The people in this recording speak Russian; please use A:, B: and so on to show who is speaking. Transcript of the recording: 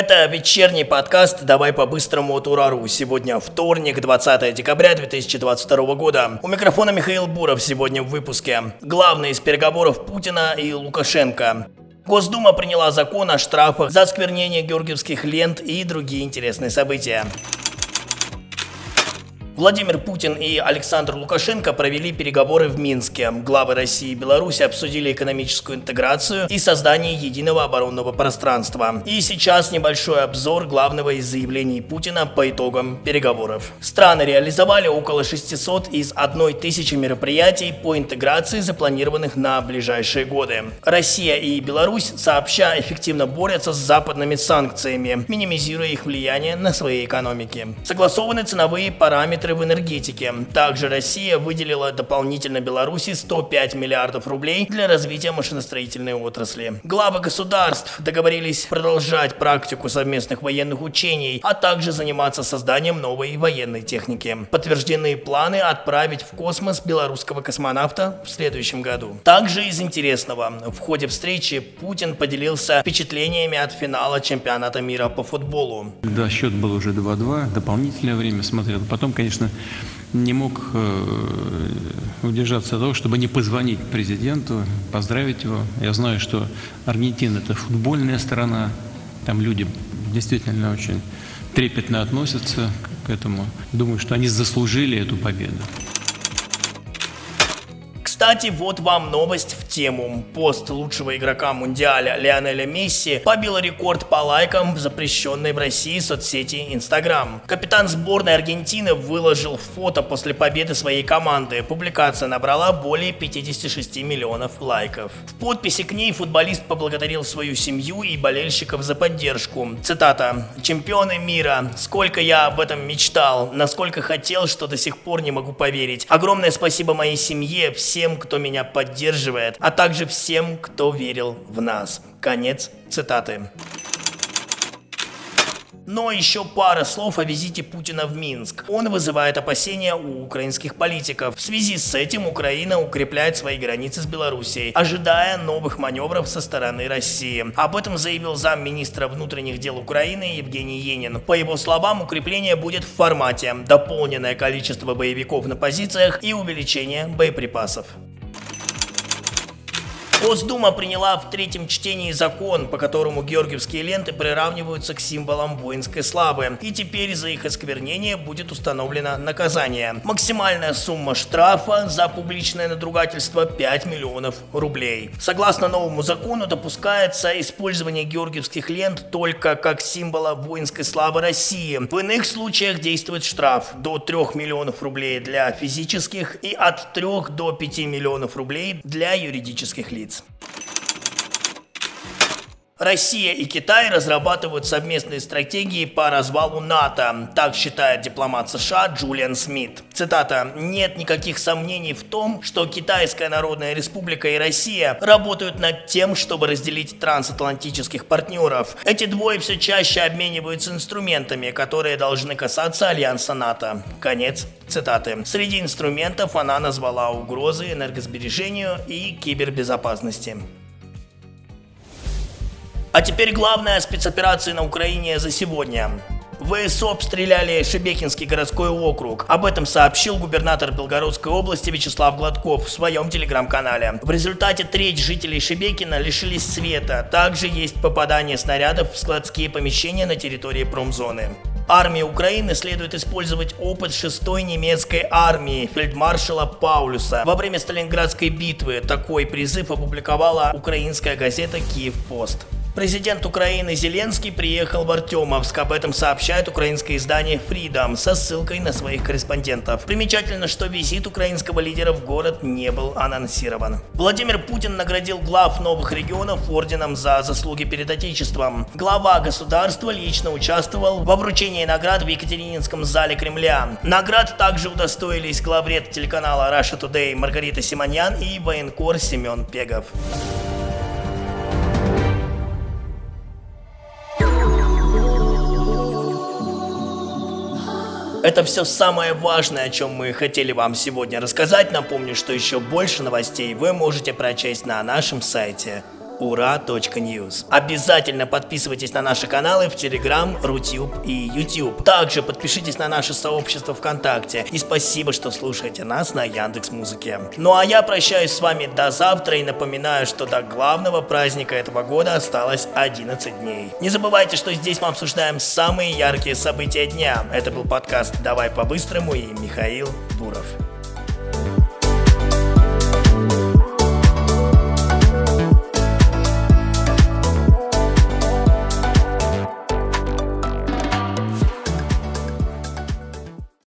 A: Это вечерний подкаст «Давай по-быстрому от Урару». Сегодня вторник, 20 декабря 2022 года. У микрофона Михаил Буров сегодня в выпуске. Главное из переговоров Путина и Лукашенко. Госдума приняла закон о штрафах за осквернение георгиевских лент и другие интересные события. Владимир Путин и Александр Лукашенко провели переговоры в Минске. Главы России и Беларуси обсудили экономическую интеграцию и создание единого оборонного пространства. И сейчас небольшой обзор главного из заявлений Путина по итогам переговоров. Страны реализовали около 600 из 1000 мероприятий по интеграции, запланированных на ближайшие годы. Россия и Беларусь сообща эффективно борются с западными санкциями, минимизируя их влияние на свои экономики. Согласованы ценовые параметры параметры в энергетике. Также Россия выделила дополнительно Беларуси 105 миллиардов рублей для развития машиностроительной отрасли. Главы государств договорились продолжать практику совместных военных учений, а также заниматься созданием новой военной техники. Подтверждены планы отправить в космос белорусского космонавта в следующем году. Также из интересного, в ходе встречи Путин поделился впечатлениями от финала чемпионата мира по футболу.
B: Да, счет был уже 2-2, дополнительное время смотрел. Потом, конечно, конечно, не мог э, удержаться от того, чтобы не позвонить президенту, поздравить его. Я знаю, что Аргентина – это футбольная страна, там люди действительно очень трепетно относятся к этому. Думаю, что они заслужили эту победу.
A: Кстати, вот вам новость в тему. Пост лучшего игрока Мундиаля Лионеля Месси побил рекорд по лайкам в запрещенной в России соцсети Инстаграм. Капитан сборной Аргентины выложил фото после победы своей команды. Публикация набрала более 56 миллионов лайков. В подписи к ней футболист поблагодарил свою семью и болельщиков за поддержку. Цитата. «Чемпионы мира. Сколько я об этом мечтал. Насколько хотел, что до сих пор не могу поверить. Огромное спасибо моей семье, всем кто меня поддерживает, а также всем, кто верил в нас. Конец цитаты. Но еще пара слов о визите Путина в Минск. Он вызывает опасения у украинских политиков. В связи с этим Украина укрепляет свои границы с Белоруссией, ожидая новых маневров со стороны России. Об этом заявил замминистра внутренних дел Украины Евгений Енин. По его словам, укрепление будет в формате дополненное количество боевиков на позициях и увеличение боеприпасов. Госдума приняла в третьем чтении закон, по которому георгиевские ленты приравниваются к символам воинской славы, и теперь за их осквернение будет установлено наказание. Максимальная сумма штрафа за публичное надругательство 5 миллионов рублей. Согласно новому закону допускается использование георгиевских лент только как символа воинской славы России. В иных случаях действует штраф до 3 миллионов рублей для физических и от 3 до 5 миллионов рублей для юридических лиц. Россия и Китай разрабатывают совместные стратегии по развалу НАТО, так считает дипломат США Джулиан Смит. Цитата. «Нет никаких сомнений в том, что Китайская Народная Республика и Россия работают над тем, чтобы разделить трансатлантических партнеров. Эти двое все чаще обмениваются инструментами, которые должны касаться альянса НАТО». Конец цитаты. Среди инструментов она назвала угрозы энергосбережению и кибербезопасности. А теперь главная спецоперация на Украине за сегодня. ВСО обстреляли Шебекинский городской округ. Об этом сообщил губернатор Белгородской области Вячеслав Гладков в своем телеграм-канале. В результате треть жителей Шебекина лишились света. Также есть попадание снарядов в складские помещения на территории промзоны. Армии Украины следует использовать опыт 6-й немецкой армии фельдмаршала Паулюса. Во время Сталинградской битвы такой призыв опубликовала украинская газета «Киев-Пост». Президент Украины Зеленский приехал в Артемовск. Об этом сообщает украинское издание Freedom со ссылкой на своих корреспондентов. Примечательно, что визит украинского лидера в город не был анонсирован. Владимир Путин наградил глав новых регионов орденом за заслуги перед Отечеством. Глава государства лично участвовал в обручении наград в Екатерининском зале Кремля. Наград также удостоились главред телеканала Russia Today Маргарита Симоньян и военкор Семен Пегов. Это все самое важное, о чем мы хотели вам сегодня рассказать. Напомню, что еще больше новостей вы можете прочесть на нашем сайте ура.news. Обязательно подписывайтесь на наши каналы в Telegram, Рутюб и YouTube. Также подпишитесь на наше сообщество ВКонтакте. И спасибо, что слушаете нас на Яндекс Музыке. Ну а я прощаюсь с вами до завтра и напоминаю, что до главного праздника этого года осталось 11 дней. Не забывайте, что здесь мы обсуждаем самые яркие события дня. Это был подкаст «Давай по-быстрому» и Михаил Дуров.